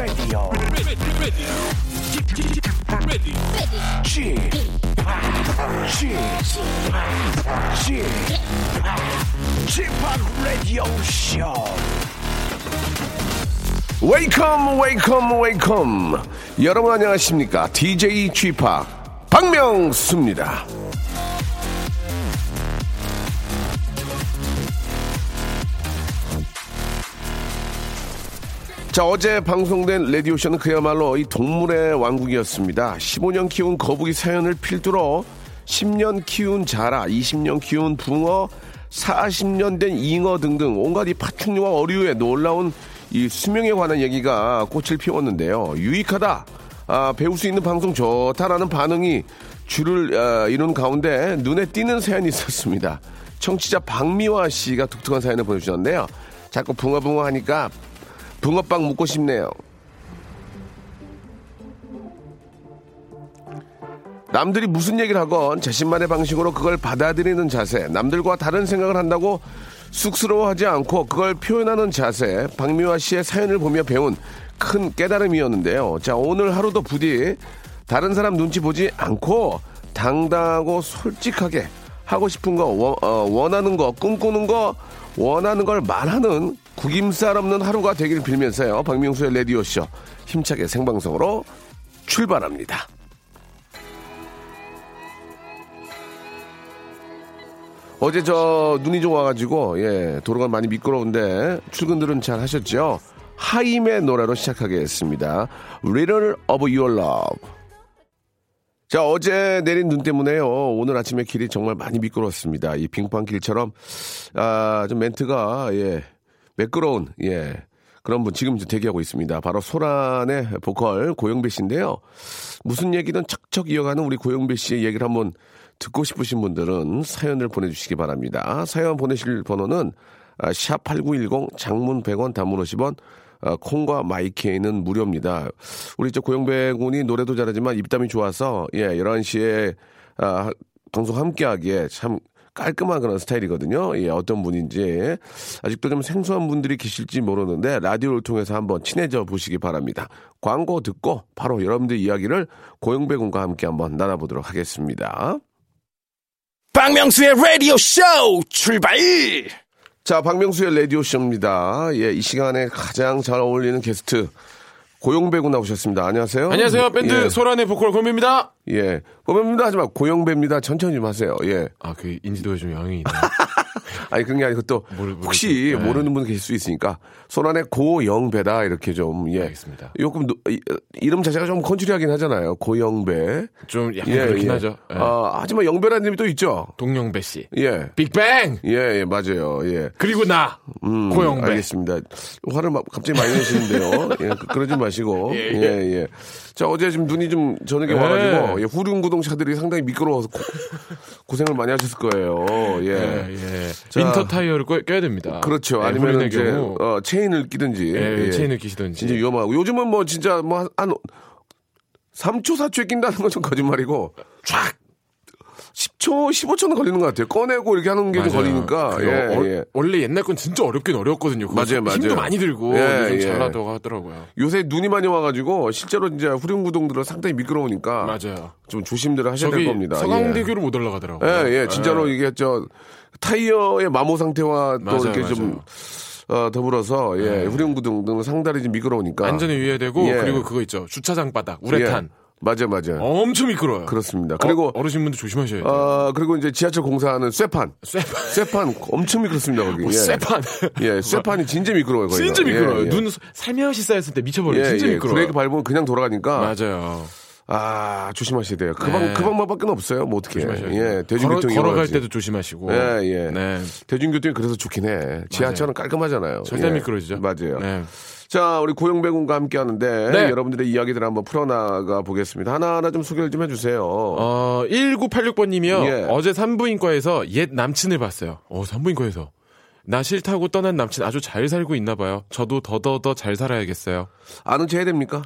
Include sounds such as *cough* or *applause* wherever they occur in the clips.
G Radio. ready, g g g p Radio Show. Welcome, welcome, welcome. 여러분 안녕하십니까? DJ g p 박명수입니다. 자, 어제 방송된 라디오쇼는 그야말로 이 동물의 왕국이었습니다. 15년 키운 거북이 사연을 필두로 10년 키운 자라, 20년 키운 붕어, 40년 된 잉어 등등 온갖 이 파충류와 어류의 놀라운 이 수명에 관한 얘기가 꽃을 피웠는데요. 유익하다, 아, 배울 수 있는 방송 좋다라는 반응이 줄을 아, 이룬 가운데 눈에 띄는 사연이 있었습니다. 청취자 박미화 씨가 독특한 사연을 보내주셨는데요. 자꾸 붕어붕어 하니까 붕어빵 묻고 싶네요. 남들이 무슨 얘기를 하건 자신만의 방식으로 그걸 받아들이는 자세, 남들과 다른 생각을 한다고 쑥스러워하지 않고 그걸 표현하는 자세, 박미화 씨의 사연을 보며 배운 큰 깨달음이었는데요. 자, 오늘 하루도 부디 다른 사람 눈치 보지 않고 당당하고 솔직하게 하고 싶은 거, 원, 어, 원하는 거, 꿈꾸는 거, 원하는 걸 말하는 구김살 없는 하루가 되기를 빌면서요. 박명수의 레디오쇼 힘차게 생방송으로 출발합니다. 어제 저 눈이 좀 와가지고 예 도로가 많이 미끄러운데 출근들은 잘 하셨죠? 하임의 노래로 시작하겠습니다. Riddle of Your Love. 자 어제 내린 눈 때문에요. 오늘 아침에 길이 정말 많이 미끄러웠습니다. 이 빙판길처럼 아좀 멘트가 예 매끄러운 예 그런 분 지금 대기하고 있습니다. 바로 소란의 보컬 고영배 씨인데요. 무슨 얘기든 척척 이어가는 우리 고영배 씨의 얘기를 한번 듣고 싶으신 분들은 사연을 보내주시기 바랍니다. 사연 보내실 번호는 샵8910 장문 100원 단문 50원 어, 콩과 마이케이는 무료입니다. 우리 저 고영배 군이 노래도 잘하지만 입담이 좋아서 예 11시에 아, 방송 함께하기에 참 깔끔한 그런 스타일이거든요. 예, 어떤 분인지 아직도 좀 생소한 분들이 계실지 모르는데 라디오를 통해서 한번 친해져 보시기 바랍니다. 광고 듣고 바로 여러분들 이야기를 고영배 군과 함께 한번 나눠보도록 하겠습니다. 박명수의 라디오 쇼 출발! 자, 박명수의 라디오 쇼입니다. 예, 이 시간에 가장 잘 어울리는 게스트, 고용배 군 나오셨습니다. 안녕하세요. 안녕하세요. 밴드 예, 소란의 보컬 고입니다 예. 고용배입니다. 하지 마. 고용배입니다. 천천히 좀 하세요. 예. 아, 그 인지도에 좀 영향이 있네. *laughs* 아니, 그게 아니고 또, 모르- 혹시 네. 모르는 분 계실 수 있으니까, 손안에 고영배다. 이렇게 좀, 예. 알겠습니다. 요금, 이- 이름 자체가 좀 컨츄리하긴 하잖아요. 고영배. 좀 약간 그렇긴 하죠. 예. 아, 하지만 영배라는 이름이 또 있죠. 동영배 씨. 예. 빅뱅! 예, 예, 맞아요. 예. 그리고 나! 음, 고영배. 알겠습니다. 화를 막 갑자기 많이 내시는데요. 예, 그- 그러지 마시고. *laughs* 예, 예, 예. 예. 자, 어제 지금 눈이 좀 저녁에 예. 와가지고, 예, 후륜구동차들이 상당히 미끄러워서 고, 생을 많이 하셨을 거예요. 예. 예, 예. 자. 인터 타이어를 껴, 껴야 됩니다. 그렇죠. 예, 아니면 이제, 경우. 어, 체인을 끼든지. 예, 체인을 끼시든지. 진짜 위험하고. 요즘은 뭐 진짜 뭐 한, 한 3초, 4초에 낀다는 건 좀 거짓말이고, 쫙! 10초, 15초는 걸리는 것 같아요. 꺼내고 이렇게 하는 게 좀. 걸리니까. 예, 어- 예. 원래 옛날 건 진짜 어렵긴 어려웠거든요. 그거 맞아요, 맞아요. 힘도 많이 들고 예, 예. 잘하다고 하더라고요. 요새 눈이 많이 와가지고 실제로 이제 후륜구동들은 상당히 미끄러우니까 맞아요. 좀 조심들 하셔야 될 겁니다. 서강대교를 못 올라가더라고요. 예, 예, 예. 진짜로 이게 저 타이어의 마모 상태와 또 맞아요, 이렇게 맞아요. 좀 어, 더불어서 예, 후륜구동들은 상당히 좀 미끄러우니까 안전에 유의해야 되고 예. 그리고 그거 있죠. 주차장 바닥 우레탄. 예. 맞아요, 맞아요. 엄청 미끄러워요. 그렇습니다. 그리고 어, 어르신분들 조심하셔야 돼요. 어, 그리고 이제 지하철 공사하는 쇠판. 쇠판. 쇠판 엄청 미끄럽습니다, 거기. 뭐 예. 쇠판. 예, 쇠판이 진짜 미끄러워요, 거기가. 진짜 미끄러워요. 예, 예. 눈 살며시 쌓였을 때 미쳐 버려요. 예, 진짜 예. 미끄러워요. 브레이크 밟으면 그냥 돌아가니까 맞아요. 아, 조심하셔야 돼요. 그, 방, 네. 그 방법밖에 없어요. 뭐 어떻게. 조심하셔야 예. 대중교통 걸어, 걸어갈 이용하지. 때도 조심하시고. 예, 예. 네. 대중교통이 그래서 좋긴 해. 지하철은 깔끔하잖아요. 절대 예. 미끄러지죠. 맞아요. 네. 자, 우리 고영배 군과 함께 하는데 네. 여러분들의 이야기들을 한번 풀어나가 보겠습니다. 하나하나 좀 소개를 좀 해주세요. 어, 1986번 님이요. 예. 어제 산부인과에서 옛 남친을 봤어요. 어, 산부인과에서. 나 싫다고 떠난 남친 아주 잘 살고 있나 봐요. 저도 더더더 잘 살아야겠어요. 아는 체 해야 됩니까?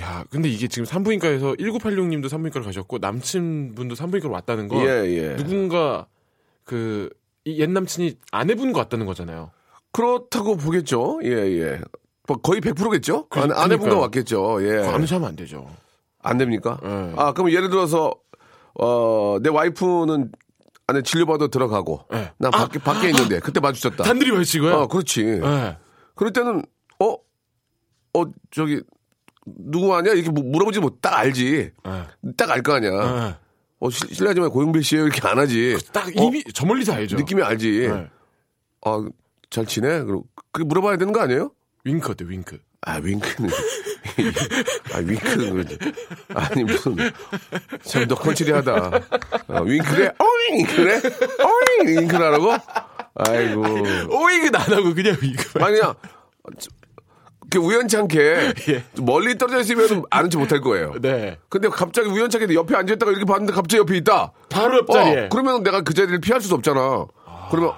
야, 근데 이게 지금 산부인과에서 1986님도 산부인과를 가셨고 남친분도 산부인과로 왔다는 건 예, 예. 누군가 그이옛 남친이 아내분 것 같다는 거잖아요. 그렇다고 보겠죠. 예, 예. 뭐 거의 100%겠죠? 그- 안, 아내분과. 왔겠죠. 예. 그거 암시하면 안 되죠. 안 됩니까? 예. 아, 그럼 예를 들어서, 어, 내 와이프는 안에 진료받아 들어가고, 예. 난 밖에, 밖에 있는데, 그때 마주쳤다. 단들이 마주치고요. 어, 그렇지. 예. 그럴 때는, 어, 어, 저기, 누구 아냐? 이렇게 뭐 물어보지 못, 딱 알지. 예. 딱알 거 아니야. 예. 어, 실- 실례하지만 고영배 씨예요 이렇게 안 하지. 딱 어, 이미 저 멀리서 알죠. 느낌이 알지. 예. 아, 잘 지내? 그럼 그게 물어봐야 되는 거 아니에요? 윙크 어때 윙크. 아, 윙크는. *laughs* 아, 윙크는. 그러지. 아니, 무슨. 참, 너 컨치리하다. 어, 윙크래? 어잉! 그래? 어잉! 윙크를 하라고? 아이고. 오잉은 안 하고 그냥 윙크. 아니야. 그 우연치 않게 *laughs* 예. 멀리 떨어져 있으면 아는 척 못할 거예요. 네. 근데 갑자기 우연찮게 옆에 앉아있다가 이렇게 봤는데 갑자기 옆에 있다. 바로 옆자리에. 어, 그러면 내가 그 자리를 피할 수도 없잖아. 그러면,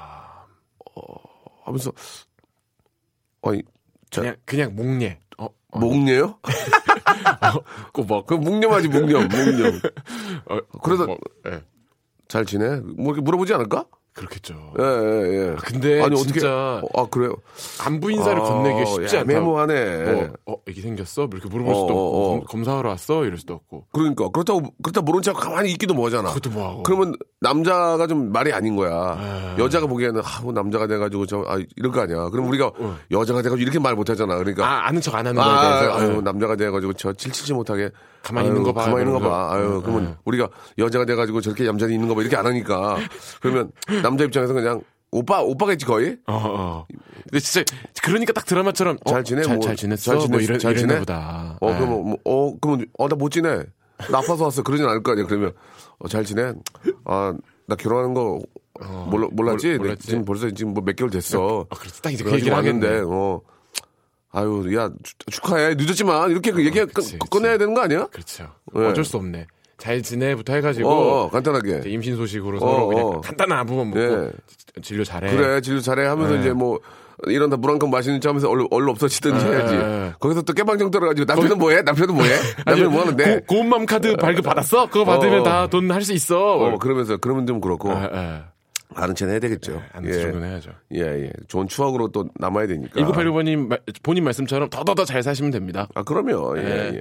어, 하면서, 아니, 자, 그냥 그냥 목례. *laughs* 어, 어, 목녀요? 꼬박. 그 묵념하지, 묵념, 묵념. 어, 그래서- 뭐, 예. 잘 지내? 뭐 이렇게 물어보지 않을까? 그렇겠죠. 예, 예, 예. 근데 아니, 어떻게, 진짜 어, 아, 그래요? 안부 인사를 아, 건네기 쉽지 야, 않다. 애매모하네. 뭐, 어, 애기 생겼어? 뭐 이렇게 물어볼 수도 어, 없고, 어, 어. 검- 검사하러 왔어? 이럴 수도 없고. 그러니까. 그렇다고, 그렇다 모른 척 가만히 있기도 뭐하잖아. 그것도 뭐하고. 그러면 남자가 좀 말이 아닌 거야. 아. 여자가 보기에는, 아, 뭐 남자가 돼가지고 저, 아, 이럴 거 아니야. 그럼 우리가 여자가 돼가지고 이렇게 말 못하잖아. 그러니까. 어. 아, 아는 척 안 하는 거에 아, 대해서. 아유, 예. 남자가 돼가지고 저 칠칠치 못하게 가만히 아유, 있는 거 봐, 가만히 있는 거. 봐. 아유, 어, 그러면 어. 우리가 여자가 돼가지고 저렇게 얌전히 있는 거 봐. 이렇게 안 하니까. 그러면 *laughs* 남자 입장에서 그냥 오빠 오빠겠지 거의. 어, 어. 근데 진짜 그러니까 딱 드라마처럼 어, 잘 지내? 잘, 뭐, 잘 지냈어? 잘 지냈- 뭐 이런 잘 지내? 보다. 어 예. 그러면 뭐, 어 그러면 어나 못 지내. 나 아파서 왔어. 그러진 않을 거 아니야. 그러면 어, 잘 지내. 아 나 결혼하는 거 몰라, 몰랐지? 몰- 내 몰랐지. 지금 벌써 지금 뭐 몇 개월 됐어. 아, 그렇지. 딱 이제 그 얘기를 하겠네. 왔는데 어. 아유, 야, 축- 축하해. 늦었지만, 이렇게 그 얘기, 그치, 그치. 꺼내야 되는 거 아니야? 그렇죠. 네. 어쩔 수 없네. 잘 지내부터 해가지고 어, 어, 간단하게. 임신 소식으로 어, 서로 그냥 어. 간단한 안부만 묻고 예. 진료 잘해. 그래, 진료 잘해 하면서 네. 이제 뭐, 이런다 물 한 컵 마시는 척 하면서 얼른, 얼른 없어지든지 네. 해야지. 거기서 또 깨방정 떨어가지고 남편은 뭐해? 남편은 뭐해? *laughs* 남편은 뭐 하는데? 고, 고운맘 카드 발급 받았어? 그거 받으면 어. 다돈 할 수 있어. 어, 그러면서, 그러면 좀 그렇고. 예, 예. 아는 체는 해야 되겠죠. 아는 체 정도는 해야죠. 예, 예. 좋은 추억으로 또 남아야 되니까. 1986번님 본인 말씀처럼 더더더 잘 사시면 됩니다. 아, 그럼요. 예, 네. 예.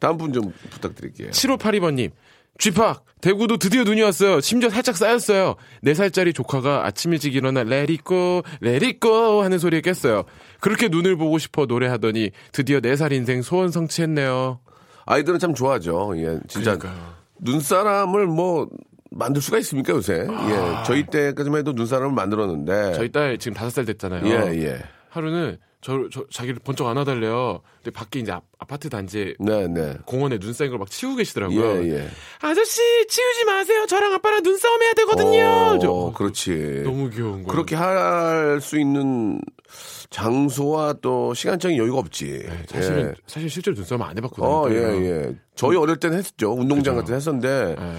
다음 분 좀 부탁드릴게요. 7582번님. 쥐팍 대구도 드디어 눈이 왔어요. 심지어 살짝 쌓였어요. 4살짜리 조카가 아침 일찍 일어나 레리꼬 레리꼬 하는 소리에 깼어요. 그렇게 눈을 보고 싶어 노래하더니 드디어 4살 인생 소원 성취했네요. 아이들은 참 좋아하죠. 예, 진짜. 그러니까요. 눈사람을 뭐, 만들 수가 있습니까, 요새? 예. 저희 때까지만 해도 눈사람을 만들었는데. 저희 딸 지금 5살 됐잖아요. 예, 예. 하루는 저, 저 자기를 번쩍 안아달래요. 근데 밖에 이제 아, 아파트 단지에 네, 네. 공원에 눈 쌓인 걸 막 치우고 계시더라고요. 예, 예. 아저씨 치우지 마세요. 저랑 아빠랑 눈싸움 해야 되거든요. 어, 저- 그렇지. 너무 귀여운 거예요. 그렇게 할 수 있는 장소와 또 시간적인 여유가 없지. 사실은 예. 사실 실제로 눈싸움 안 해봤거든요. 어, 예. 예. 저희 어릴 때는 했었죠. 운동장 같은 데 했었는데, 예.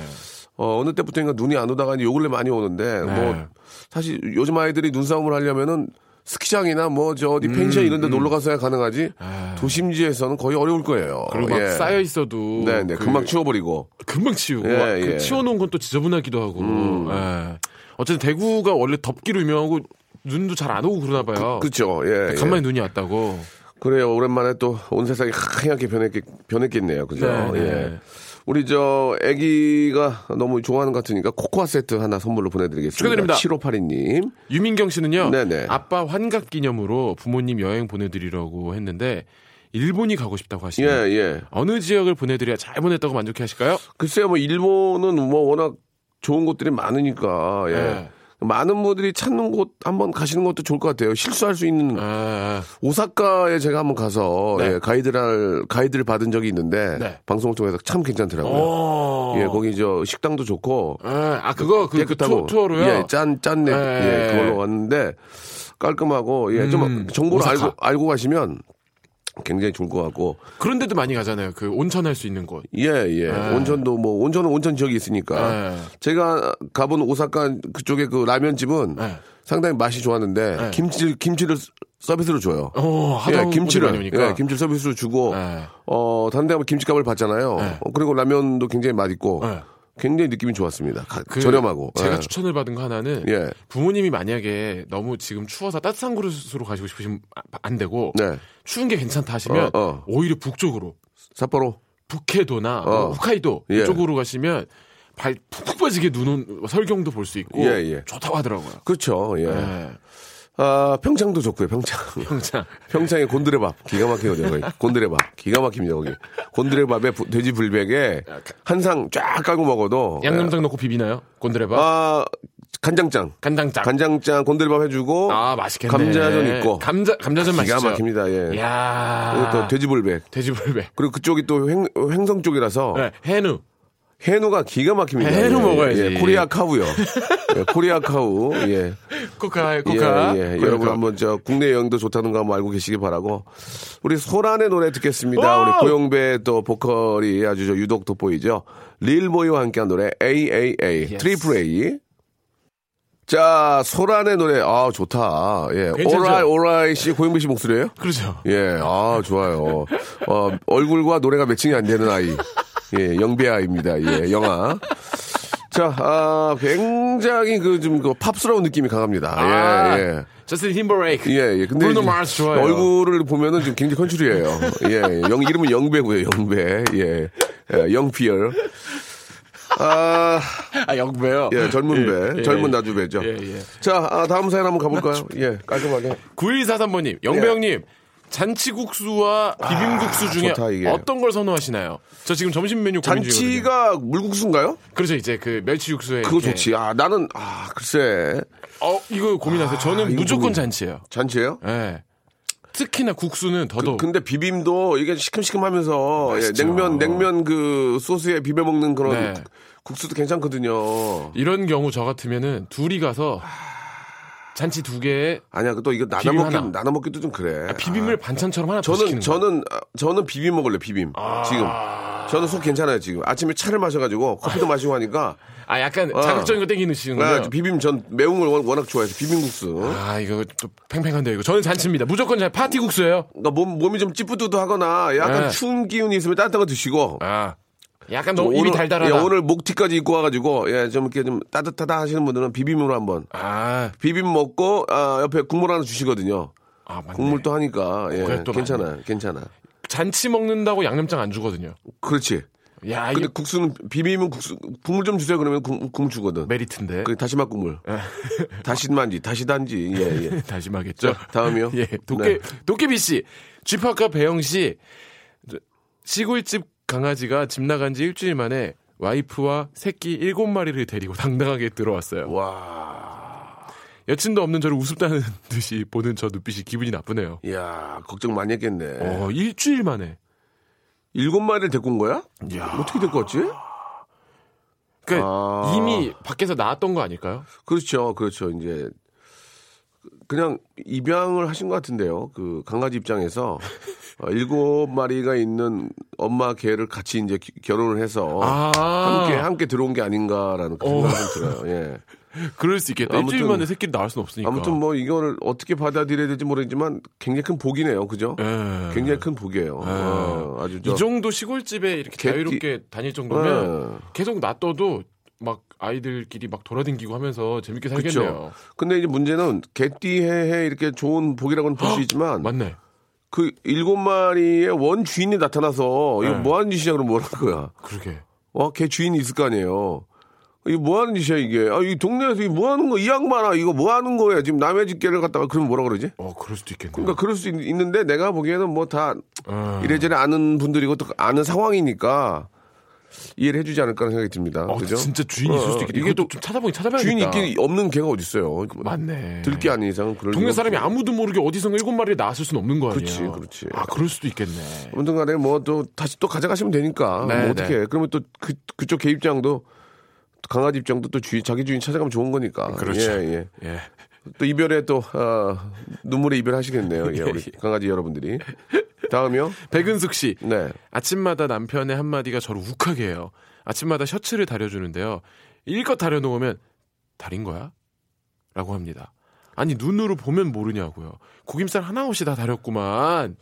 어, 어느 때부터인가 눈이 안 오다가 요 근래 많이 오는데, 네. 뭐, 사실 요즘 아이들이 눈싸움을 하려면은 스키장이나 뭐, 저 어디 펜션 이런 데 놀러 가서야 가능하지, 아. 도심지에서는 거의 어려울 거예요. 그리고 막 예. 쌓여 있어도 네, 네. 그- 금방 치워버리고. 금방 치우고 예, 막그 예. 음. 치워놓은 건 또 지저분하기도 하고. 예. 어쨌든 대구가 원래 덥기로 유명하고 눈도 잘 안 오고 그러나 봐요. 그 렇죠. 예. 예. 간만에 눈이 왔다고. 그래요. 오랜만에 또 온 세상이 하얗게 변했겠, 변했겠네요. 그죠? 네, 네. 예. 우리 저 아기가 너무 좋아하는 것 같으니까 코코아 세트 하나 선물로 보내드리겠습니다. 축하드립니다. 7582님. 유민경 씨는요. 네네. 아빠 환갑 기념으로 부모님 여행 보내드리려고 했는데 일본이 가고 싶다고 예, 하시네요. 예. 어느 지역을 보내드려야 잘 보냈다고 만족해 하실까요? 글쎄요, 뭐 일본은 뭐 워낙 좋은 곳들이 많으니까 예. 네. 많은 분들이 찾는 곳 한번 가시는 것도 좋을 것 같아요. 실수할 수 있는 아, 오사카에 제가 한번 가서 네. 예, 가이드를 가이드를 받은 적이 있는데 네. 방송을 통해서 참 괜찮더라고요. 어. 예, 거기 저 식당도 좋고 아, 아, 그거 그, 그 깨끗하고 투, 어로요 예, 짠 짠내 네. 예, 그걸로 왔는데 깔끔하고 예, 좀 음, 정보를 오사카. 알고 알고 가시면 굉장히 좋을 것 같고 그런데도 많이 가잖아요. 그 온천 할 수 있는 곳. 예, 예. 네. 온천도 뭐, 온천은 온천 지역이 있으니까. 네. 제가 가본 오사카 그쪽에 그 라면집은 네. 상당히 맛이 좋았는데, 네. 김치, 김치를 서비스로 줘요. 어, 하도 예, 김치를. 예, 김치를 서비스로 주고, 네. 어, 다른 데 가면 김치값을 받잖아요. 네. 어, 그리고 라면도 굉장히 맛있고, 네. 굉장히 느낌이 좋았습니다. 가- 그 저렴하고. 제가 예. 추천을 받은 거 하나는 예. 부모님이 만약에 너무 지금 추워서 따뜻한 그릇으로 가시고 싶으시면 아- 안 되고 네. 추운 게 괜찮다 하시면 어, 어. 오히려 북쪽으로 삿포로. 북해도나 어. 뭐 홋카이도 예. 이쪽으로 가시면 발 푹푹 빠지게 눈 온 설경도 볼 수 있고 예, 예. 좋다고 하더라고요. 그렇죠. 예. 예. 아, 평창도 좋고요. 평창. *laughs* 평창. 평창의 곤드레밥 기가 막히거든요. 거기. *laughs* 곤드레밥 기가 막힙니다. 거기. 곤드레밥에 부- 돼지 불백에 한 상 쫙 깔고 먹어도 양념장 넣고 비비나요? 곤드레밥? 아 간장장. 간장장. 간장장 곤드레밥 해주고 아 맛있겠네. 감자전 있고 감자 감자전 기가 맛있죠. 막힙니다. 예. 야. 그리고 또 돼지불백. 돼지불배. 그리고 그쪽이 또 횡, 횡성 쪽이라서 네, 해누. 해누가 기가 막힙니다. 해누 예, 먹어야지. 예, 코리아 카우요. 예, Korea cow. 예. 코카 코카. 예, 예. 여러분 한번 저 국내 여행도 좋다는 거 한번 알고 계시기 바라고. 우리 소란의 노래 듣겠습니다. 오! 우리 고영배 또 보컬이 아주 저 유독 돋보이죠. 릴보이와 함께한 노래 AAA. triple A. 자, 소란의 노래 아 좋다. 예. 오라이 오라이 씨 고영배 씨 목소리예요? 그렇죠. 예, 아, 좋아요. 어, 얼굴과 노래가 matching이 안 되는 아이. 예, 영배 아이입니다. 예, 영아. 자, 아, 굉장히 그 좀 그 팝스러운 느낌이 강합니다. 아, 예, 예. 저스틴 팀버레이크. 예, 예. 근데. 얼굴을 보면은 좀 굉장히 컨츄리해요. 예, 영 이름은 영배고요, 영배. 예, 예 영피얼. 아, 아 영배요. 예, 젊은 배, 예, 젊은 예. 나주배죠. 예, 예. 자, 아, 다음 사연 한번 가볼까요? 예, 깔끔하게. 9143번님, 영배 예. 형님, 잔치국수와 비빔국수 중에 좋다. 어떤 걸 선호하시나요? 저 지금 점심 메뉴. 잔치가 물국수인가요? 그렇죠, 이제 그 멸치 육수에. 그거 이렇게. 좋지. 아, 나는, 아, 글쎄. 어, 이거 고민하세요. 저는 아, 무조건 고민. 잔치예요. 잔치예요? 예. 특히나 국수는 더더욱. 근데 비빔도 이게 시큼시큼하면서 예. 냉면 냉면 그 소스에 비벼 먹는 그런 네. 국수도 괜찮거든요. 이런 경우 저 같으면은 둘이 가서 잔치 두 개에 아니야, 또 이거 나눠 먹기 하나. 나눠 먹기도 좀 그래. 아, 비빔을 반찬처럼 하나 더 저는. 저는 아, 저는 비빔 먹을래 비빔 지금. 저는 속 괜찮아요 지금. 아침에 차를 마셔가지고 커피도 마시고 하니까 아 약간 어. 자극적인 거 땡기시는 아, 거예요. 비빔 전 매운 걸 워- 워낙 좋아해서 비빔국수. 아 이거 좀 팽팽한데 이거 저는 잔치입니다. 무조건 잔 파티 국수예요. 그러니까 몸 몸이 좀 찌뿌드하거나 약간 네. 추운 기운이 있으면 따뜻한 거 드시고. 아 약간 너무 입이 달달하다. 예, 오늘 목티까지 입고 와가지고 예, 좀 이렇게 좀 따뜻하다 하시는 분들은 비빔으로 한번 아, 비빔 먹고 아, 옆에 국물 하나 주시거든요. 아 맞네. 국물 또 하니까 예, 그래, 또 괜찮아, 괜찮아. 잔치 먹는다고 양념장 안 주거든요. 그렇지. 야 근데 이게 국수는 비빔은 국수 국물 좀 주세요 그러면 국, 국물 주거든. 메리트인데. 그 다시마 국물. 다시마인지 다시단지. 예, 예. *laughs* 다시마겠죠. 다음이요. 예, 도깨 네. 도깨비 씨, 쥐파카 배영 씨 저, 시골집 강아지가 집 나간 지 일주일 만에 와이프와 새끼 일곱 마리를 데리고 당당하게 들어왔어요. 와, 여친도 없는 저를 우습다는 *laughs* 듯이 보는 저 눈빛이 기분이 나쁘네요. 야 걱정 많이 했겠네. 어, 일주일 만에. 일곱 마리를 데리고 온 거야? 야. 어떻게 데리고 왔지? 그러니까 아. 이미 밖에서 나왔던 거 아닐까요? 그렇죠, 그렇죠. 이제 그냥 입양을 하신 것 같은데요. 그 강아지 입장에서 어, 일곱 마리가 있는 엄마 개를 같이 이제 기- 결혼을 해서 아. 함께 함께 들어온 게 아닌가라는 그 어. 생각이 좀 들어요. 예. *laughs* 그럴 수 있겠다. 아무튼- 일주일 만에 새끼를 낳을 수는 없으니까. 아무튼 뭐 이거를 어떻게 받아들여야 될지 모르겠지만 굉장히 큰 복이네요. 그죠? 예. 굉장히 큰 복이에요. 어, 아주 저이 정도 시골집에 이렇게 개띠- 자유롭게 다닐 정도면 예. 계속 놔둬도 막 아이들끼리 막 돌아다니고 하면서 재밌게 살겠네요. 그렇죠. 근데 이제 문제는 개띠해해 이렇게 좋은 복이라고는 볼 수 있지만 맞네. 그 일곱 마리의 원 주인이 나타나서 이거 네. 뭐 하는 짓이냐 그러면 뭐랄 거야. 그러게. 어, 걔 주인이 있을 거 아니에요. 이거 뭐 하는 짓이야, 이게. 아, 이 동네에서 이거 뭐 하는 거, 이 양반아, 이거 뭐 하는 거야. 지금 남의 집게를 갖다가 그러면 뭐라 그러지? 어, 그럴 수도 있겠네. 그러니까 그럴 수 있, 는데 내가 보기에는 뭐다 어. 이래저래 아는 분들이고 또 아는 상황이니까 이해를 해주지 않을까라는 생각이 듭니다. 어, 그죠? 진짜 주인이 있을 수도 있겠다. 이게 또 좀 찾아보긴 찾아봐야겠다. 주인이 있긴 없는 개가 어딨어요. 맞네. 들기 아닌 이상은 그럴 동네 사람이 없죠. 아무도 모르게 어디선가 일곱 마리를 낳았을 수는 없는 거 아니에요. 그렇지, 그렇지. 아, 그럴 수도 있겠네. 아무튼 간에 뭐 또 다시 또 가져가시면 되니까. 네, 뭐 어떻게 해. 그러면 또 그, 그쪽 개 입장도 강아지 입장도 또 주인, 자기 주인 찾아가면 좋은 거니까. 그렇죠. 예, 예. 예. 또 이별에 또, 어, 눈물의 이별 하시겠네요. 예, 우리 강아지 여러분들이. 다음이요? 백은숙 씨. 네. 아침마다 남편의 한마디가 저를 욱하게 해요. 아침마다 셔츠를 다려주는데요. 일껏 다려놓으면 다린 거야? 라고 합니다. 아니 눈으로 보면 모르냐고요. 구김살 하나 없이 다 다렸구만.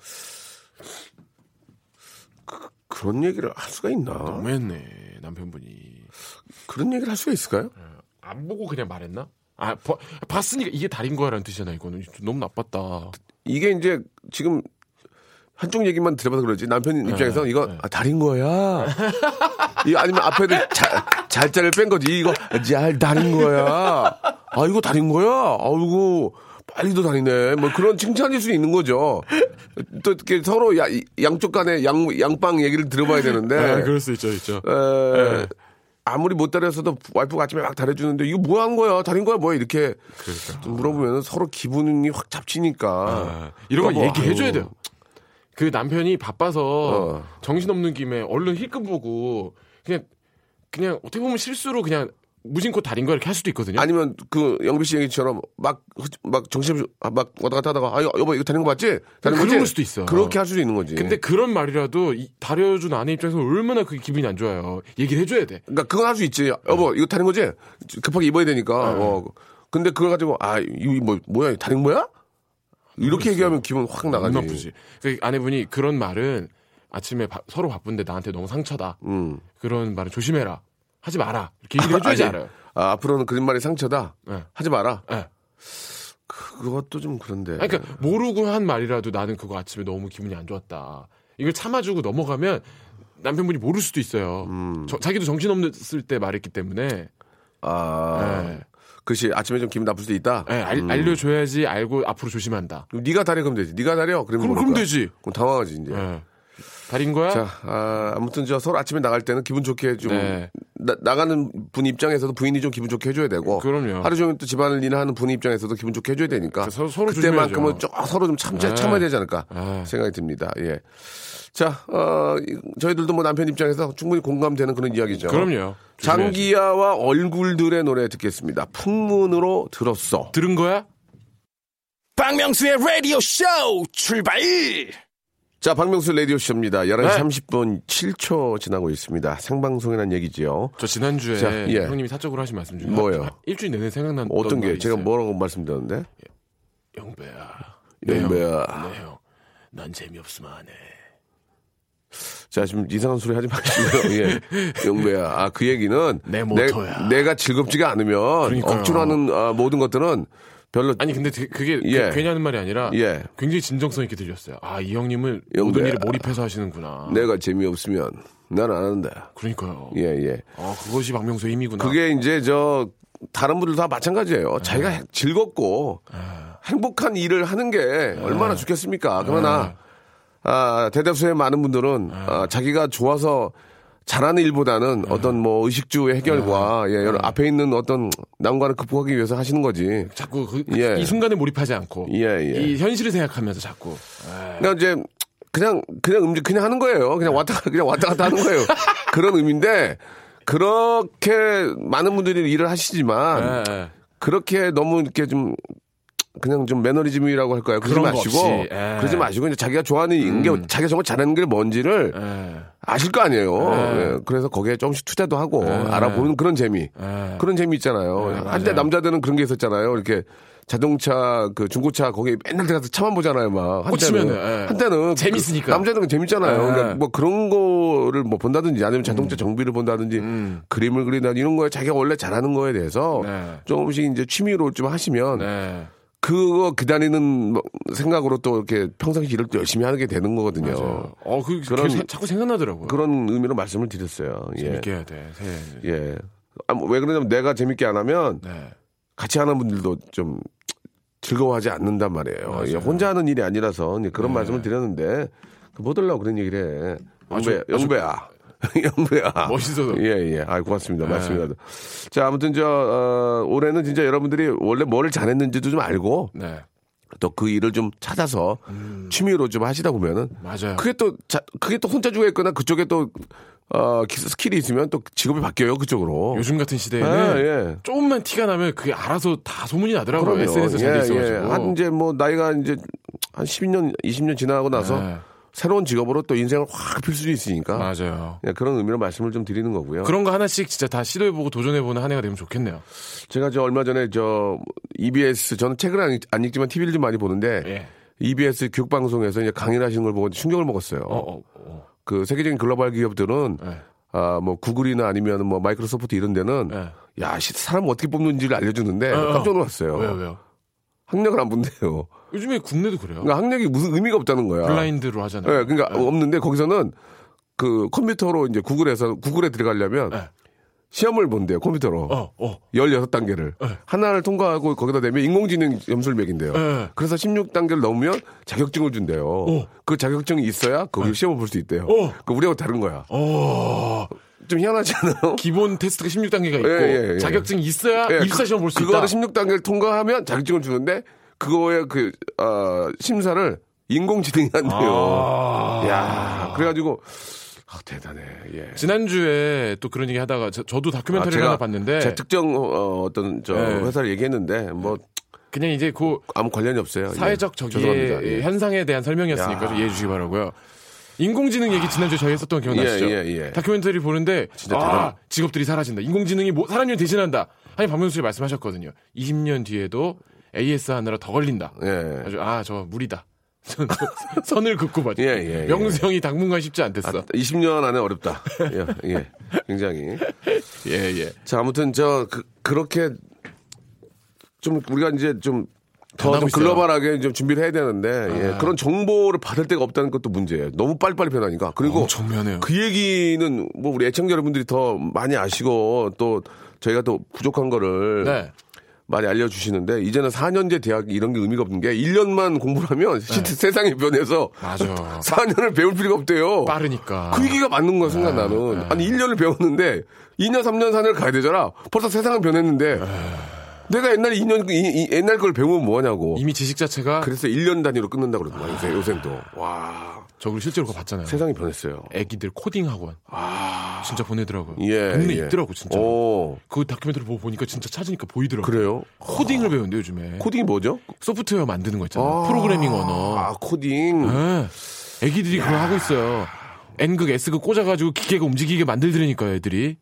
그런 얘기를 할 수가 있나? 너무했네 남편분이. 그런 얘기를 할 수가 있을까요? 안 보고 그냥 말했나? 아, 봐- 봤으니까 이게 달인 거야라는 뜻이잖아, 이거는. 너무 나빴다. 이게 이제 지금 한쪽 얘기만 들어봐서 그러지 남편 입장에서 는 이거 아, 달인 거야. 이 아니면 앞에를 자- 잘자를 뺀 거지. 이거 잘 달인 거야. 아 이거 달인 거야. 아이고 빨리도 달이네. 뭐 그런 칭찬일 수 있는 거죠. 또 이렇게 서로 야- 양쪽 간에 양 양빵 얘기를 들어봐야 되는데. 아, 그럴 수 있죠, 있죠. 에, 아무리 못 달았어도 와이프가 아침에 막 달아주는데 이거 뭐 한 거야? 달인 거야? 뭐야? 이렇게 좀 물어보면 서로 기분이 확 잡치니까. 아, 이런 거 뭐, 얘기해줘야. 돼요. 그 남편이 바빠서 어. 정신없는 김에 얼른 힐끔 보고 그냥 그냥 어떻게 보면 실수로 그냥 무심코 달인 거 이렇게 할 수도 있거든요. 아니면 그 영비 씨 얘기처럼 막 막 정신 아, 막 왔다 갔다 하다가 아 여보 이거 다른 거 맞지? 다른 거지? 걸 수도 있어. 그렇게 할 수도 있는 거지. 근데 그런 말이라도 이- 다려준 아내 입장에서 얼마나 그게 기분이 안 좋아요. 얘기를 해줘야 돼. 그러니까 그건 할 수 있지. 여보 이거 다른 거지? 급하게 입어야 되니까. 어. 근데 그걸 가지고 아 이거 뭐 뭐야 다른 거야? 이렇게 얘기하면 기분 확 나가지. 나쁘지. 그 아내분이 그런 말은 아침에 바- 서로 바쁜데 나한테 너무 상처다. 음. 그런 말은 조심해라. 하지 마라. 이렇게 얘기를 해줘야지 아니, 알아요. 아, 앞으로는 그런 말이 상처다. 네. 하지 마라. 예. 그것도 좀 그런데. 아니, 그러니까 모르고 한 말이라도 나는 그거 아침에 너무 기분이 안 좋았다. 이걸 참아주고 넘어가면 남편분이 모를 수도 있어요. 음. 저- 자기도 정신없을 때 말했기 때문에 아, 예. 글씨 아침에 좀 기분 나쁠 수 있다. 예, 알, 음. 알려줘야지 알고 앞으로 조심한다. 그럼 네가 다려 그러면 되지. 네가 다려. 그러면 그럼, 그럼? 되지. 그럼 당황하지 이제. 예. 달인 거야? 자, 아, 아무튼 저 서로 아침에 나갈 때는 기분 좋게 좀 네. 나, 가는 분 입장에서도 부인이 좀 기분 좋게 해줘야 되고. 그럼요. 하루 종일 또 집안을 일하는 분 입장에서도 기분 좋게 해줘야 되니까. 그 서로- 서로 그때만큼은. 좀 서로 좀 참, 네. 참아야 되지 않을까 네. 생각이 듭니다. 예. 자, 어, 이- 저희들도 뭐 남편 입장에서 충분히 공감되는 그런 이야기죠. 그럼요. 조심해야지. 장기야와 얼굴들의 노래 듣겠습니다. 풍문으로 들었어. 들은 거야? 박명수의 라디오 쇼 출발! 자, 박명수 라디오쇼입니다. 11시 네. 30분 7초 지나고 있습니다. 생방송이라는 얘기지요. 저 지난주에 자, 예. 형님이 사적으로 하신 말씀 중에 뭐요? 한- 일주일 내내 생각난 어떤 게? 제가. 뭐라고 말씀드렸는데? 영배야. 영배야. 네, 형. 난 재미없으면 안 해. 자, 지금 이상한 소리 하지 마시고요. *laughs* 예. 영배야. 아, 그 얘기는. 내 모토야. 내, 가 즐겁지가 않으면 그러니까요. 억지로 하는 아, 모든 것들은 별로. 아니 근데 그- 그게 그- 예. 괜히 하는 말이 아니라 예. 굉장히 진정성 있게 들렸어요. 아 이 형님은 영배야. 모든 일에 몰입해서 하시는구나. 내가 재미없으면 난 안 한다. 그러니까요. 예, 예. 아 그것이 박명수의 힘이구나. 그게 이제 저 다른 분들 다 마찬가지예요. 네. 자기가 즐겁고 행복한 일을 하는 게 네. 얼마나 좋겠습니까? 그러나 아, 대다수의 많은 분들은 네. 아, 자기가 좋아서 잘하는 일보다는 어떤 뭐 의식주의 해결과 네. 예, 여러 앞에 있는 어떤 난관을 극복하기 위해서 하시는 거지. 자꾸 그, 그- 예. 이 순간에 몰입하지 않고 예, 예. 이 현실을 생각하면서 자꾸 그러니까 이제 그냥 그냥 음식 그냥 하는 거예요. 그냥 왔다 그냥 왔다 갔다 하는 거예요. *laughs* 그런 의미인데 그렇게 많은 분들이 일을 하시지만 예, 예. 그렇게 너무 이렇게 좀 그냥 좀 매너리즘이라고 할까요? 그러지 마시고 예. 그러지 마시고 이제 자기가 좋아하는 게 자기가 정말 잘하는 게 뭔지를 예. 아실 거 아니에요. 예. 예, 그래서 거기에 조금씩 투자도 하고 알아보는 그런 재미, 예. 그런 재미 있잖아요. 한때 남자들은 그런 게 있었잖아요. 이렇게 자동차 그 중고차 거기 맨날 들어가서 차만 보잖아요. 막 한때는 예. 한때는 재밌으니까. 그 남자들은 재밌잖아요. 예. 그러니까 뭐 그런 거를 뭐 본다든지 아니면 자동차 정비를 본다든지 그림을 그린다 이런 거에 자기가 원래 잘하는 거에 대해서 네. 조금씩 이제 취미로 좀 하시면 네. 그거 기다리는 뭐 생각으로 또 이렇게 평상시 일을 또 열심히 하게 되는 거거든요. 맞아요. 어, 그, 그런- 그런, 자꾸 생각나더라고요. 그런 의미로 말씀을 드렸어요. 예. 재밌게 해야 돼. 새해. 예. 아, 뭐 왜 그러냐면 내가 재밌게 안 하면 네. 같이 하는 분들도 좀 즐거워하지 않는단 말이에요. 예, 혼자 하는 일이 아니라서 그런 말씀을 드렸는데 그뭐 들라고 그런 얘기를 해. 아주- 영배, 아주- 영배야. *laughs* 영배야. 멋있어서. 예, 예. 아, 고맙습니다. 네. 말씀이라도. 자, 아무튼 저, 어, 올해는 진짜 여러분들이 원래 뭐를 잘했는지도 좀 알고 네. 또그 일을 좀 찾아서 취미로 좀 하시다 보면은 음. 맞아요. 그게 또 자, 그게 또 혼자 주가 있거나 그쪽에 또 어, 기- 스킬이 있으면 또 직업이 바뀌어요 그쪽으로. 요즘 같은 시대에는 예, 예. 조금만 티가 나면 그게 알아서 다 소문이 나더라고요. 그럼요. SNS 잘돼 있어가지고. 한 이제 뭐 나이가 이제 한 12년, 20년 지나고 나서 네. 새로운 직업으로 또 인생을 확 필 수도 있으니까 맞아요. 예, 그런 의미로 말씀을 좀 드리는 거고요. 그런 거 하나씩 진짜 다 시도해보고 도전해보는 한 해가 되면 좋겠네요. 제가 저 얼마 전에 저 EBS 저는 책을 안, 읽, 안 읽지만 TV를 좀 많이 보는데 예. EBS 교육방송에서 이제 강의를 하시는 걸 보고 충격을 먹었어요. 어, 어, 어. 그 세계적인 글로벌 기업들은 네. 아, 뭐 구글이나 아니면 뭐 마이크로소프트 이런 데는 네. 야, 씨, 사람 어떻게 뽑는지를 알려주는데 어, 어. 깜짝 놀랐어요. 왜요, 왜요? 학력을 안 본대요. 요즘에 국내도 그래요. 그러니까 학력이 무슨 의미가 없다는 거야. 블라인드로 하잖아요. 네, 그러니까 없는데 거기서는 그 컴퓨터로 이제 구글에서 구글에 들어가려면 네. 시험을 본대요, 컴퓨터로. 어, 어. 16단계를. 하나를 통과하고 거기다 대면 인공지능 점수를 매긴대요. 네. 그래서 16단계를 넘으면 자격증을 준대요. 그 자격증이 있어야 거기 시험을 볼 수 있대요. 어. 그 우리하고 다른 거야. 어. 좀 희한하지 않아요? 기본 테스트가 16단계가 있고 예, 예, 예. 자격증이 있어야 예, 입사 시험 볼 수 있다. 그거를 16단계를 통과하면 자격증을 주는데 그거의 그 어, 심사를 인공지능이 한대요. 아. 야, 그래가지고 아, 대단해. 예. 지난주에 또 그런 얘기 하다가 저, 도 다큐멘터리를 하나 봤는데 제가 특정 어, 어떤 저 네. 회사를 얘기했는데 뭐 그냥 이제 그 아무 관련이 없어요. 사회적 예. 저기의 예. 현상에 대한 설명이었으니까 야. 좀 이해해 주시기 바라고요. 인공지능 얘기 지난주에 저희 했었던 거 기억나시죠? 예, 예, 예. 다큐멘터리 보는데 진짜 아, 대단- 직업들이 사라진다. 인공지능이 뭐, 사람 일 대신한다. 아니 박명수 씨 말씀하셨거든요. 20년 뒤에도 AS 하느라 더 걸린다. 예. 아주 아 저 무리다. *laughs* 선을 긋고 봤죠. 예, 예, 예. 명수 형이 당분간 쉽지 않댔어. 아, 20년 안에 어렵다. 예, 예. 굉장히. *laughs* 예 예. 자, 아무튼 저 그, 그렇게 좀 우리가 이제 좀 더 좀. 글로벌하게 좀 준비를 해야 되는데 예, 그런 정보를 받을 데가 없다는 것도 문제예요. 너무 빨리빨리 변하니까. 그리고. 그 얘기는 뭐 우리 애청자 여러분들이 더 많이 아시고 또 저희가 또 부족한 거를 네. 많이 알려주시는데 이제는 4년제 대학 이런 게 의미가 없는 게 1년만 공부를 하면 네. 시- 세상이 변해서 맞아. 4년을 *laughs* 배울 필요가 없대요. 빠르니까. 그 얘기가 맞는 거야, 순간 네, 나는. 아니, 1년을 배웠는데, 2년, 3년, 4년을 가야 되잖아. 벌써 세상은 변했는데, 네. 내가 옛날에 2년, 이, 이- 옛날 걸 배우면 뭐하냐고. 이미 지식 자체가 그래서 1년 단위로 끊는다고 그러더만, 요새, 요새는 또. 와, 저걸 실제로 그거 봤잖아요. 세상이 변했어요. 애기들 코딩 학원. 진짜 보내더라고요. 예. 동네 예. 있더라고 진짜. 오, 그 다큐멘터리 보고 보니까 진짜 찾으니까 보이더라고요. 그래요? 코딩을 배운대 요즘에. 코딩이 뭐죠? 소프트웨어 만드는 거 있잖아요. 아, 프로그래밍 언어. 아, 코딩. 예. 애기들이 그거 하고 있어요. N극, S극 꽂아가지고 기계가 움직이게 만들더라니까요, 애들이.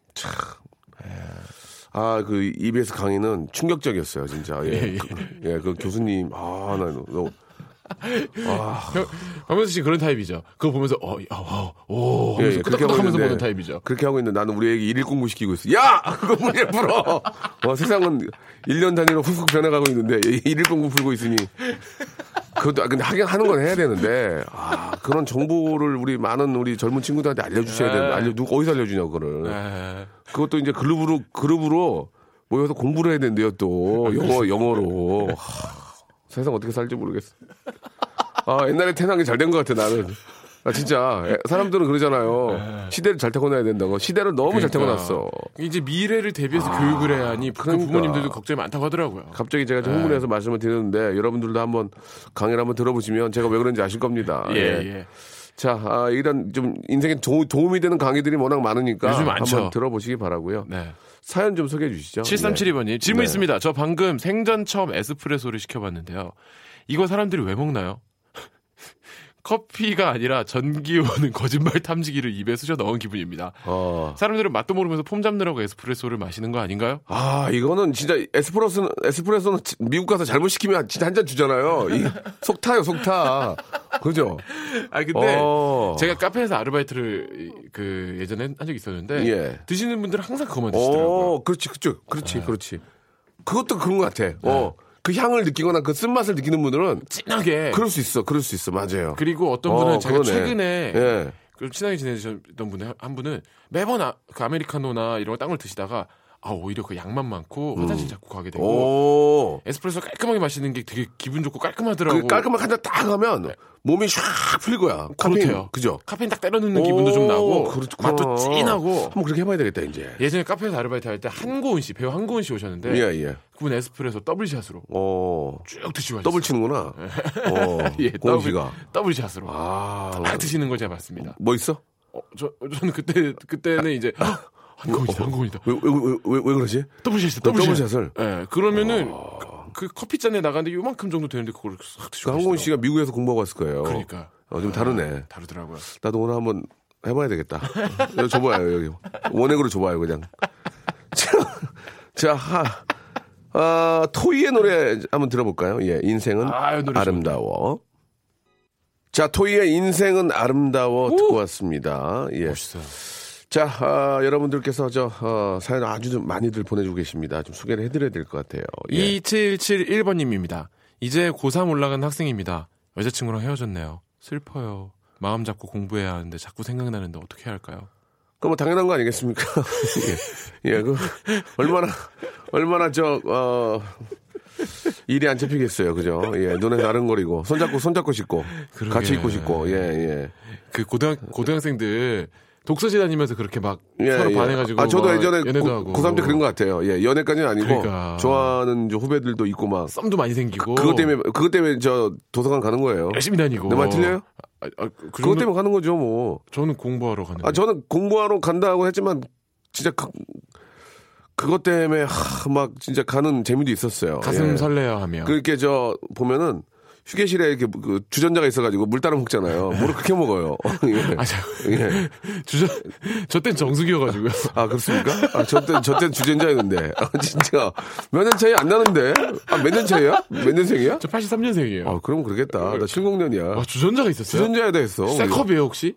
아, 그, EBS 강의는 충격적이었어요, 진짜. 예. 예, 예. 그, 예, 그 교수님, 아, 나, 너, 박명수 씨 그런 타입이죠. 그거 보면서, 어, 어, 어, 오, 예, 하면서 예, 끄덕끄덕 하면서 있는데 보는 타입이죠. 그렇게 하고 있는데 나는 우리 애기 일일 공부 시키고 있어. 야! *laughs* 그거 문제 풀어! 어, 세상은 1년 단위로 훅훅 변해가고 있는데 얘 일일 공부 풀고 있으니. 그것도, 아, 근데 하긴 하는 건 해야 되는데, 아, 그런 정보를 우리 많은 우리 젊은 친구들한테 알려주셔야 되는데, 알려, 누가 어디서 알려주냐고, 그거를. 예. 그것도 이제 그룹으로, 그룹으로 모여서 공부를 해야 된대요, 또. 영어, 영어로. 하, 세상 어떻게 살지 모르겠어. 아, 옛날에 태어난 게 잘 된 것 같아, 나는. 아, 진짜. 에, 사람들은 그러잖아요. 시대를 잘 타고 나야 된다고. 시대를 너무 잘 그러니까. 타고 났어. 이제 미래를 대비해서 교육을 해야 하니 그 그러니까. 부모님들도 걱정이 많다고 하더라고요. 갑자기 제가 좀 흥분해서 말씀을 드렸는데, 여러분들도 한번 강의를 한번 들어보시면 제가 왜 그런지 아실 겁니다. 예, 예. 자, 아, 일단 좀 인생에 도, 도움이 되는 강의들이 워낙 많으니까 요즘 많죠. 한번 들어보시기 바라고요. 네. 사연 좀 소개해 주시죠. 7372번님 질문 네. 있습니다. 저 방금 생전 처음 에스프레소를 시켜봤는데요. 이거 사람들이 왜 먹나요? 커피가 아니라 전기 오는 거짓말 탐지기를 입에 쑤셔 넣은 기분입니다. 어. 사람들은 맛도 모르면서 폼 잡느라고 에스프레소를 마시는 거 아닌가요? 아, 이거는 진짜 에스프레소는, 에스프레소는 지- 미국 가서 잘못 시키면 진짜 한 잔 주잖아요. 이, 속 타요, 속 타. 그죠? 아 근데 어. 제가 카페에서 아르바이트를 그 예전에 한 적이 있었는데 예. 드시는 분들은 항상 그거만 드시더라고요. 어, 그렇지, 그렇죠. 그렇지, 그렇지. 그것도 그런 것 같아. 어. 그 향을 느끼거나 그 쓴맛을 느끼는 분들은 진하게. 그럴 수 있어, 그럴 수 있어. 맞아요. 그리고 어떤 분은 어, 제가 그러네. 최근에 예. 그 친하게 지내셨던 분의 한 분은 매번 아, 그 아메리카노나 이런 거 땅을 드시다가 아 오히려 그 양만 많고 화장실 자꾸 가게 되고 음. 오. 에스프레소 깔끔하게 마시는 게 되게 기분 좋고 깔끔하더라고. 그 깔끔한 한잔 딱 하면 몸이 샥 풀릴 거야. 카페인. 그렇대요. 그죠? 카페인 딱 때려 넣는 기분도 좀 나고 그렇구나. 맛도 찐하고. 한번 그렇게 해봐야 되겠다, 이제. 예전에 카페에서 아르바이트 할 때 한고은 씨 배우 한고은 씨 오셨는데 예, 예. 그분 에스프레소 double shot으로 어. 쭉 드시고 더블 치는구나. 어. *laughs* 예, 고은 씨가. double shot으로 아. 딱 드시는 걸 제가 봤습니다. 뭐 있어? 어, 저 저는 그때 그때는 이제 *laughs* 한고은이다 한고은이다 왜, 왜, 왜, 왜, 왜 그러지? 더블샷이 또 더블샷. 더블샷 을? 예, 그러면은 그, 그 커피 잔에 나가는데 요만큼 정도 되는데 그걸 싹 드시고 그 항공 가시더라고요. 씨가 미국에서 공부하고 왔을 거예요. 그러니까. 어, 좀 다르네. 다르더라고요. 나도 오늘 한번 해봐야 되겠다. 여기 줘봐요, 여기. 원액으로 줘봐요, 그냥. *laughs* 자, 자, 하, 아, 토이의 노래 한번 들어볼까요? 예, 인생은 아유, 노래 아름다워. 자, 토이의 인생은 아름다워 듣고 왔습니다. 예. 멋있어요. 자, 아, 여러분들께서 저, 어, 사연 아주 좀 많이들 보내주고 계십니다. 좀 소개를 해드려야 될 것 같아요. 예. 2771번님입니다. 이제 고3 올라간 학생입니다. 여자친구랑 헤어졌네요. 슬퍼요. 마음 잡고 공부해야 하는데 자꾸 생각나는데 어떻게 해야 할까요? 그뭐 당연한 거 아니겠습니까? *laughs* 예, 예, 그 얼마나 얼마나 저 어, 일이 안 잡히겠어요, 그죠? 예, 눈에 나른거리고 손잡고 손잡고 싶고 그러게. 같이 있고 싶고, 예, 예. 그 고등 고등학생들 독서실 다니면서 그렇게 막 예, 서로 예. 반해가지고 아, 저도 막 예전에 연애도 고, 하고 고3 때 그런 것 같아요. 예, 연애까지는 아니고 그러니까. 좋아하는 후배들도 있고 막 썸도 많이 생기고 그 것 때문에 그것 때문에 저 도서관 가는 거예요. 열심히 다니고 내말 틀려요? 아, 아, 그 그것 때문에 가는 거죠, 뭐. 저는 공부하러 가는 아, 저는 공부하러 간다고 했지만 진짜 그, 그것 때문에 하, 막 진짜 가는 재미도 있었어요. 가슴 예. 설레어 하며 그렇게 저 보면은 휴게실에 이렇게 그 주전자가 있어가지고 물 따라 먹잖아요. 물을 그렇게 먹어요. *laughs* 예. 아, 저, 예. 주저, 저땐 정수기여가지고요. 아 그렇습니까? 아, 저때 저때 주전자였는데 아, 진짜 몇 년 차이 안 나는데 아, 몇 년 차이야? 몇 년생이야? 저 83년생이에요. 아 그럼 그러겠다. 나 70년이야. 와, 주전자가 있었어요? 주전자에다 했어. 쇠컵이에요, 혹시?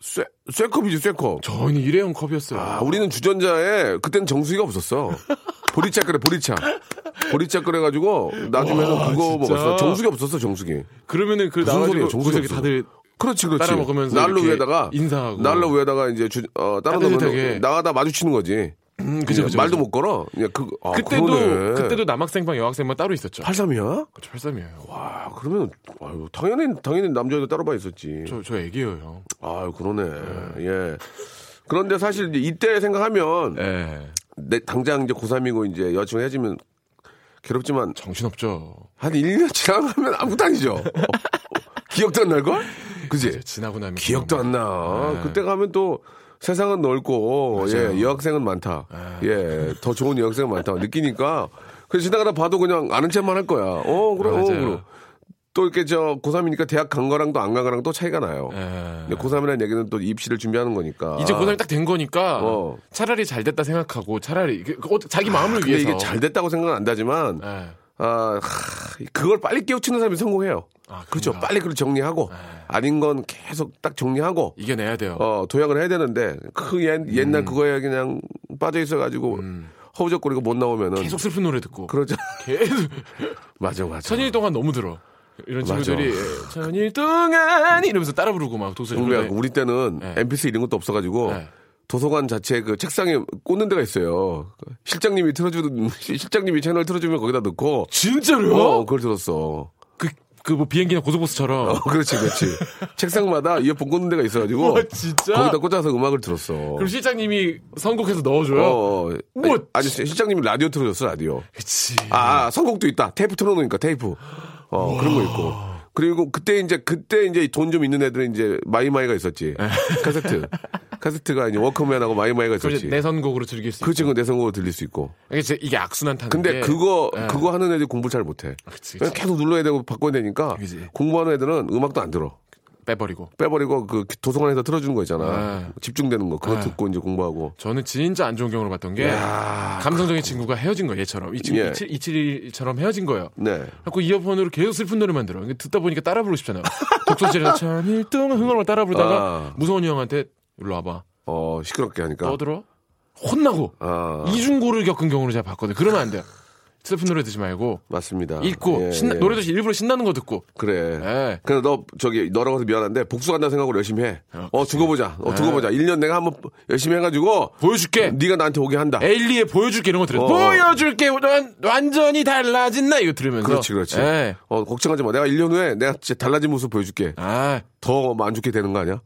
쇠 쇠컵이지 쇠컵. 저는 일회용 컵이었어요. 아, 우리는 주전자에 그때는 정수기가 없었어. 보리차 끓여 보리차. 보리차 끓여가지고 나중에는 와, 그거 진짜. 먹었어. 정수기 없었어 정수기. 그러면 그 무슨 소리예요, 정수기. 다들 그렇지 그렇지. 따라 먹으면서 난로 위에다가 인사하고. 난로 위에다가 이제 주, 어, 따라. 놓으면 나가다 마주치는 거지. 음, 그죠, 그죠. 말도 그죠. 못 걸어. 그 아, 그때도 그러네. 그때도 남학생방 여학생방 따로 있었죠. 83이야? 저 83이에요. 아, 그러면 아유, 당연히 당연히 남자애도 따로 봐 있었지. 저, 저 애기예요, 형. 아유, 그러네. 예. 그런데 사실 이때 생각하면 예. 내 당장 이제 고3이고 이제 여자친구 헤어지면 괴롭지만 정신없죠. 한 1년 지나가면 아무것도 아니죠. *laughs* 기억도 안 날걸? 그지? 지나고 나면 기억도 안 나. 네. 그때 가면 또 세상은 넓고, 맞아요. 예, 여학생은 많다. 예, 더 좋은 여학생은 많다. 느끼니까. 그래서 지나가다 봐도 그냥 아는 척만 할 거야. 어, 그래, 어, 맞아요. 그래. 또 이렇게 저 고3이니까 대학 간 거랑 또안간 거랑 또 차이가 나요. 예. 근데 고3이라는 얘기는 또 입시를 준비하는 거니까. 이제 고등이 딱 된 거니까 어. 차라리 잘 됐다 생각하고 차라리 그- 그 어- 자기 마음을 근데 위해서 이게 잘 됐다고 생각은 안 나지만, 예. 아, 하, 그걸 빨리 깨우치는 사람이 성공해요. 아, 그렇죠. 그런가? 빨리 그걸 정리하고, 아닌 건 계속 딱 정리하고, 이겨내야 돼요. 어, 도약을 해야 되는데, 그 옛, 음. 옛날 그거에 그냥 빠져 있어가지고, 허우적거리고 못 나오면은. 계속 슬픈 노래 듣고 그러죠. 계속 *laughs* 맞아, 맞아. 천일 동안 너무 들어. 이런. 친구들이 예, 천일 동안 이러면서 따라 부르고 막 도서 정말 우리 때는 네. MP3 이런 것도 없어가지고, 네. 도서관 자체 그 책상에 꽂는 데가 있어요. 실장님이 틀어주는, 실장님이 채널 틀어주면 거기다 넣고, 진짜로요? 어, 그걸 들었어. 그 그 뭐 비행기나 고속버스처럼 어, 그렇지, 그렇지. *laughs* 책상마다 이어폰 꽂는 데가 있어가지고, 와, 진짜? 거기다 꽂아서 음악을 들었어. 그럼 실장님이 선곡해서 넣어줘요. 어, 어. 뭐- 아니, 아니, 실장님이 라디오 틀어줬어, 라디오. 그치. 아, 아, 선곡도 있다. 테이프 틀어놓으니까 테이프. 어, 그런 거 있고. 그리고 그때 이제, 그때 이제 돈 좀 있는 애들은 이제 마이마이가 있었지. *laughs* 카세트. 카세트가 이제 워크맨하고 마이마이가 있었지. 내 선곡으로 즐길 수 그렇지, 있고. 그 내 선곡으로 들릴 수 있고. 이게, 제- 이게 악순환 타는 근데 게 그거, 예. 그거 하는 애들이 공부를 잘 못해. 그치, 그냥 그치. 계속 눌러야 되고 바꿔야 되니까 그치. 공부하는 애들은 음악도 안 들어. 빼버리고. 빼버리고 그 도서관에서 틀어주는 거 있잖아. 네. 집중되는 거. 그거 네. 듣고 이제 공부하고. 저는 진짜 안 좋은 경우를 봤던 게 야 감성적인 친구가 헤어진 거예요, 얘처럼. 이 친구 예. 이칠- 이칠이처럼 헤어진 거예요. 네. 그래고 이어폰으로 계속 슬픈 노래만 들어. 듣다 보니까 따라 부르고 싶잖아요. 독서실에서 천일 동안 흥얼흥얼 따라 부르다가 아. 무서운 형한테 일로 와봐. 어, 시끄럽게 하니까. 떠들어? 혼나고 아, 이중고를 겪은 경우를 제가 봤거든요. 그러면 안 돼요. 슬픈 노래 듣지 말고 맞습니다. 읽고 예, 신나- 예. 노래도 일부러 신나는 거 듣고 그래. 예. 그래 너 저기 너라고 해서 미안한데 복수 간다는 생각으로 열심히 해. 어, 어 두고 보자. 어 두고 네. 보자. 1년 내가 한번 열심히 해가지고 보여줄게. 네가 나한테 오게 한다. 에일리에 보여줄게 이런 거 들어. 어. 보여줄게 완, 완전히 달라진 나 이거 들으면서. 그렇지 그렇지. 예. 어 걱정하지 마. 내가 1년 후에 내가 진짜 달라진 모습 보여줄게. 아 더안 좋게 되는 거 아니야?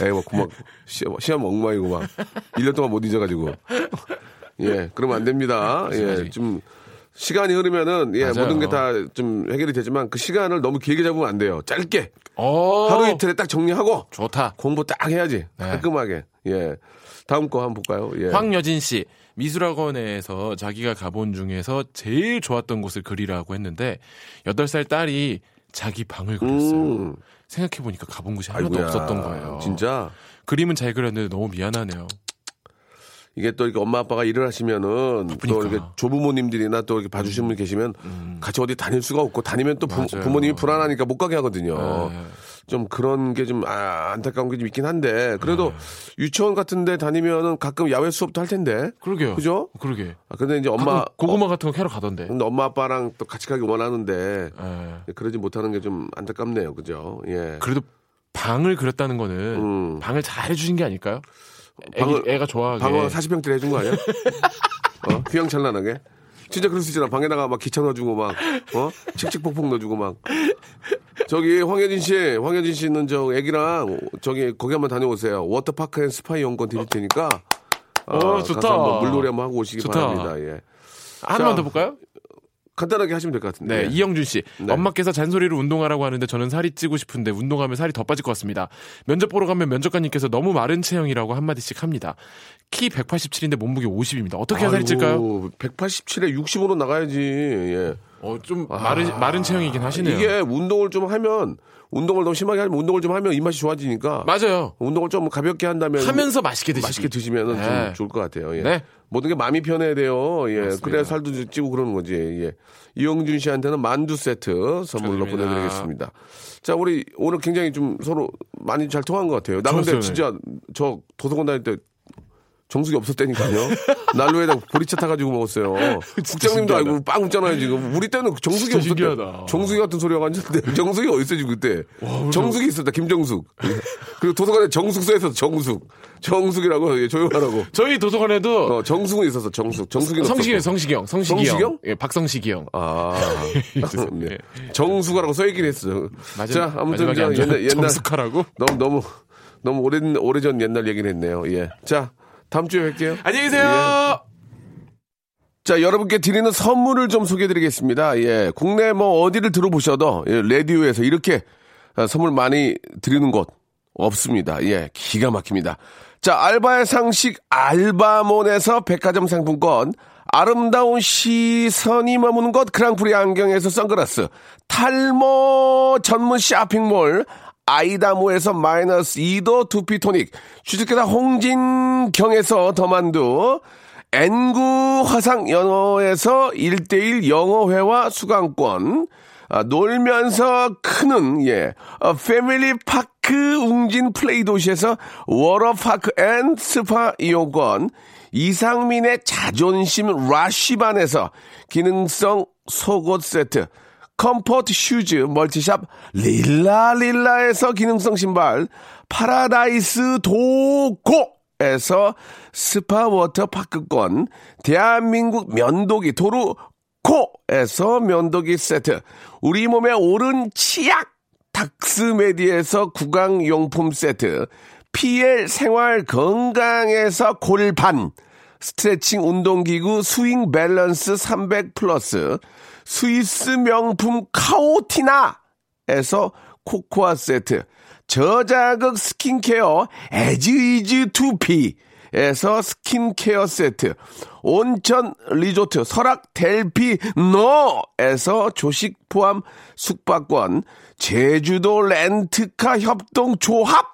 에이 뭐 고막 시험, 시험 엉망이고 막 1년 동안 못 잊어가지고. *laughs* 예, 그러면 안 됩니다. 예, 맞아요. 좀 시간이 흐르면은 예 맞아요. 모든 게 다 좀 해결이 되지만 그 시간을 너무 길게 잡으면 안 돼요. 짧게 어. 하루 이틀에 딱 정리하고 좋다. 공부 딱 해야지. 네. 깔끔하게. 예. 다음 거 한번 볼까요? 예. 황여진 씨 미술학원에서 자기가 가본 중에서 제일 좋았던 곳을 그리라고 했는데 8살 딸이 자기 방을 그렸어요. 음. 생각해 보니까 가본 곳이 하나도 아이고야. 없었던 거예요. 진짜. 그림은 잘 그렸는데 너무 미안하네요. 이게 또 이렇게 엄마 아빠가 일을 하시면은 또 바쁘니까. 이렇게 조부모님들이나 또 이렇게 봐주시는 분 계시면 같이 어디 다닐 수가 없고 다니면 또 부, 음. 모님이 불안하니까 못 가게 하거든요. 네. 좀 그런 게 좀 아, 안타까운 게 좀 있긴 한데 그래도 네. 유치원 같은데 다니면은 가끔 야외 수업도 할 텐데. 그러게요. 그죠? 그러게. 아, 근데 이제 엄마 고구마 같은 거 캐러 가던데. 근데 엄마 아빠랑 또 같이 가기 원하는데 예. 그러지 못하는 게 좀 안타깝네요. 그죠? 예. 그래도 방을 그렸다는 거는 음. 방을 잘 해주신 게 아닐까요? 방을- 애가 좋아하게. 방어 40평짜리 해준 거 아니야? *laughs* 어? 휘황찬란하게? 진짜 그럴 수 있잖아. 방에다가 막 기차 넣어주고 막, 어? 칙칙폭폭 넣어주고 막. 저기, 황효진 씨, 황효진 씨는 저 애기랑 저기, 거기 한번 다녀오세요. 워터파크 and 스파 이용권 드릴 테니까. 아, 어, 좋다. 물놀이 한번 하고 오시기 좋다. 바랍니다. 예. 하나만 자, 더 볼까요? 간단하게 하시면 될 것 같은데. 네, 이영준 씨. 네. 엄마께서 잔소리로 운동하라고 하는데 저는 살이 찌고 싶은데 운동하면 살이 더 빠질 것 같습니다. 면접 보러 가면 면접관님께서 너무 마른 체형이라고 한마디씩 합니다. 키 187인데 몸무게 50입니다. 어떻게 해야 살이 찔까요? 187에 60으로 나가야지. 예. 어, 좀 마른, 마른 체형이긴 하시네요. 이게 운동을 좀 하면, 운동을 너무 심하게 하면 운동을 좀 하면 입맛이 좋아지니까. 맞아요. 운동을 좀 가볍게 한다면 하면서 맛있게 드시기. 맛있게 드시면 네. 좀 좋을 것 같아요. 예. 네. 모든 게 마음이 편해야 돼요. 예. 맞습니다. 그래야 살도 찌고 그러는 거지. 예. 이영준 씨한테는 만두 세트 선물로 축하드립니다. 보내드리겠습니다. 자, 우리 오늘 굉장히 좀 서로 많이 잘 통한 것 같아요. 나 근데 좋았어요. 진짜 저 도서관 다닐 때 정수기 없었다니까요. *laughs* 난로에다 보리차 타가지고 먹었어요. *laughs* 국장님도. 알고 빵 웃잖아요 지금. 우리 때는 정수기. 신기하다. 정수기 같은 소리가 왔는데 *laughs* 정수기 어딨어 지금 그때. 정수기 있었다 김정숙. 그리고 도서관에 정숙 써있었어 정숙. 정숙이라고 예, 조용하라고. 저희 도서관에도 어, 정숙은 있었어 정숙. 성시경, 없었고. 성시경, 성시경. 성시경? 예, 박성식이 형. 아, 네. 정수가라고 써있긴 했어. 맞아- 자, 아무튼 좋아. 옛날, 옛날 정숙하라고? 너무 너무 너무 오랜 오래전 옛날 얘기를 했네요. 예. 자, 다음 주에 뵐게요. 안녕히 계세요. 예. 자, 여러분께 드리는 선물을 좀 소개해 드리겠습니다. 예. 국내 뭐 어디를 들어보셔도 예, 라디오에서 이렇게 아, 선물 많이 드리는 곳 없습니다. 예. 기가 막힙니다. 자, 알바의 상식 알바몬에서 백화점 상품권 아름다운 시선이 머무는 곳 그랑프리 안경에서 선글라스 탈모 전문 쇼핑몰 아이다모에서 마이너스 2도 두피토닉 주식회사 홍진경에서 더만두 N구 화상 영어에서 1대1 영어회화 수강권, 아, 놀면서 크는, 예, 어, 패밀리 파크 웅진 플레이 도시에서 워터파크 and 스파 이용권, 이상민의 자존심 라쉬반에서 기능성 속옷 세트, comfort shoes multi shop 릴라릴라에서 기능성 신발, 파라다이스 도고에서 스파 워터파크권, 대한민국 면도기 도루코에서 면도기 세트, 우리 몸의 오른 치약 닥스메디에서 구강용품 세트, PL 생활 건강에서 골반, 스트레칭 운동기구 스윙 밸런스 300 플러스, 스위스 명품 카오티나에서 코코아 세트, 저자극 스킨케어 에즈이즈 투피에서 스킨케어 세트, 온천 리조트 설악 델피노에서 조식 포함 숙박권, 제주도 렌트카 협동 조합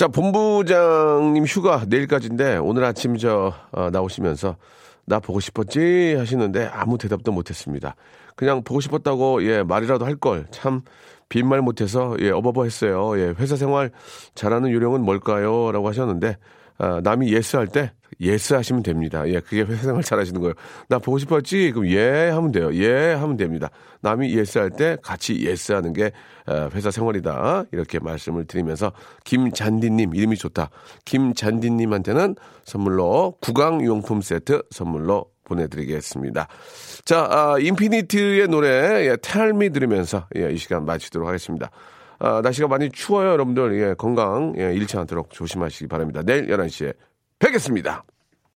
자, 본부장님 휴가 내일까지인데 오늘 아침 저 어, 나오시면서 나 보고 싶었지 하시는데 아무 대답도 못했습니다. 그냥 보고 싶었다고 예 말이라도 할 걸 참 빈말 못해서 예 어버버 했어요. 예 회사 생활 잘하는 요령은 뭘까요?라고 하셨는데 아, 남이 yes 할 때 yes 하시면 됩니다. 예, 그게 회사 생활 잘 하시는 거예요. 나 보고 싶었지? 그럼 예 하면 돼요. 예 하면 됩니다. 남이 yes 할 때 같이 yes 하는 게 어, 회사 생활이다. 이렇게 말씀을 드리면서 김잔디님 이름이 좋다. 김잔디님한테는 선물로 구강용품 세트 선물로 보내드리겠습니다. 자, 아, 인피니트의 노래 예, 텔미 들으면서 예, 이 시간 마치도록 하겠습니다. 아, 날씨가 많이 추워요, 여러분들. 예, 건강 예, 잃지 않도록 조심하시기 바랍니다. 내일 11시에 뵙겠습니다.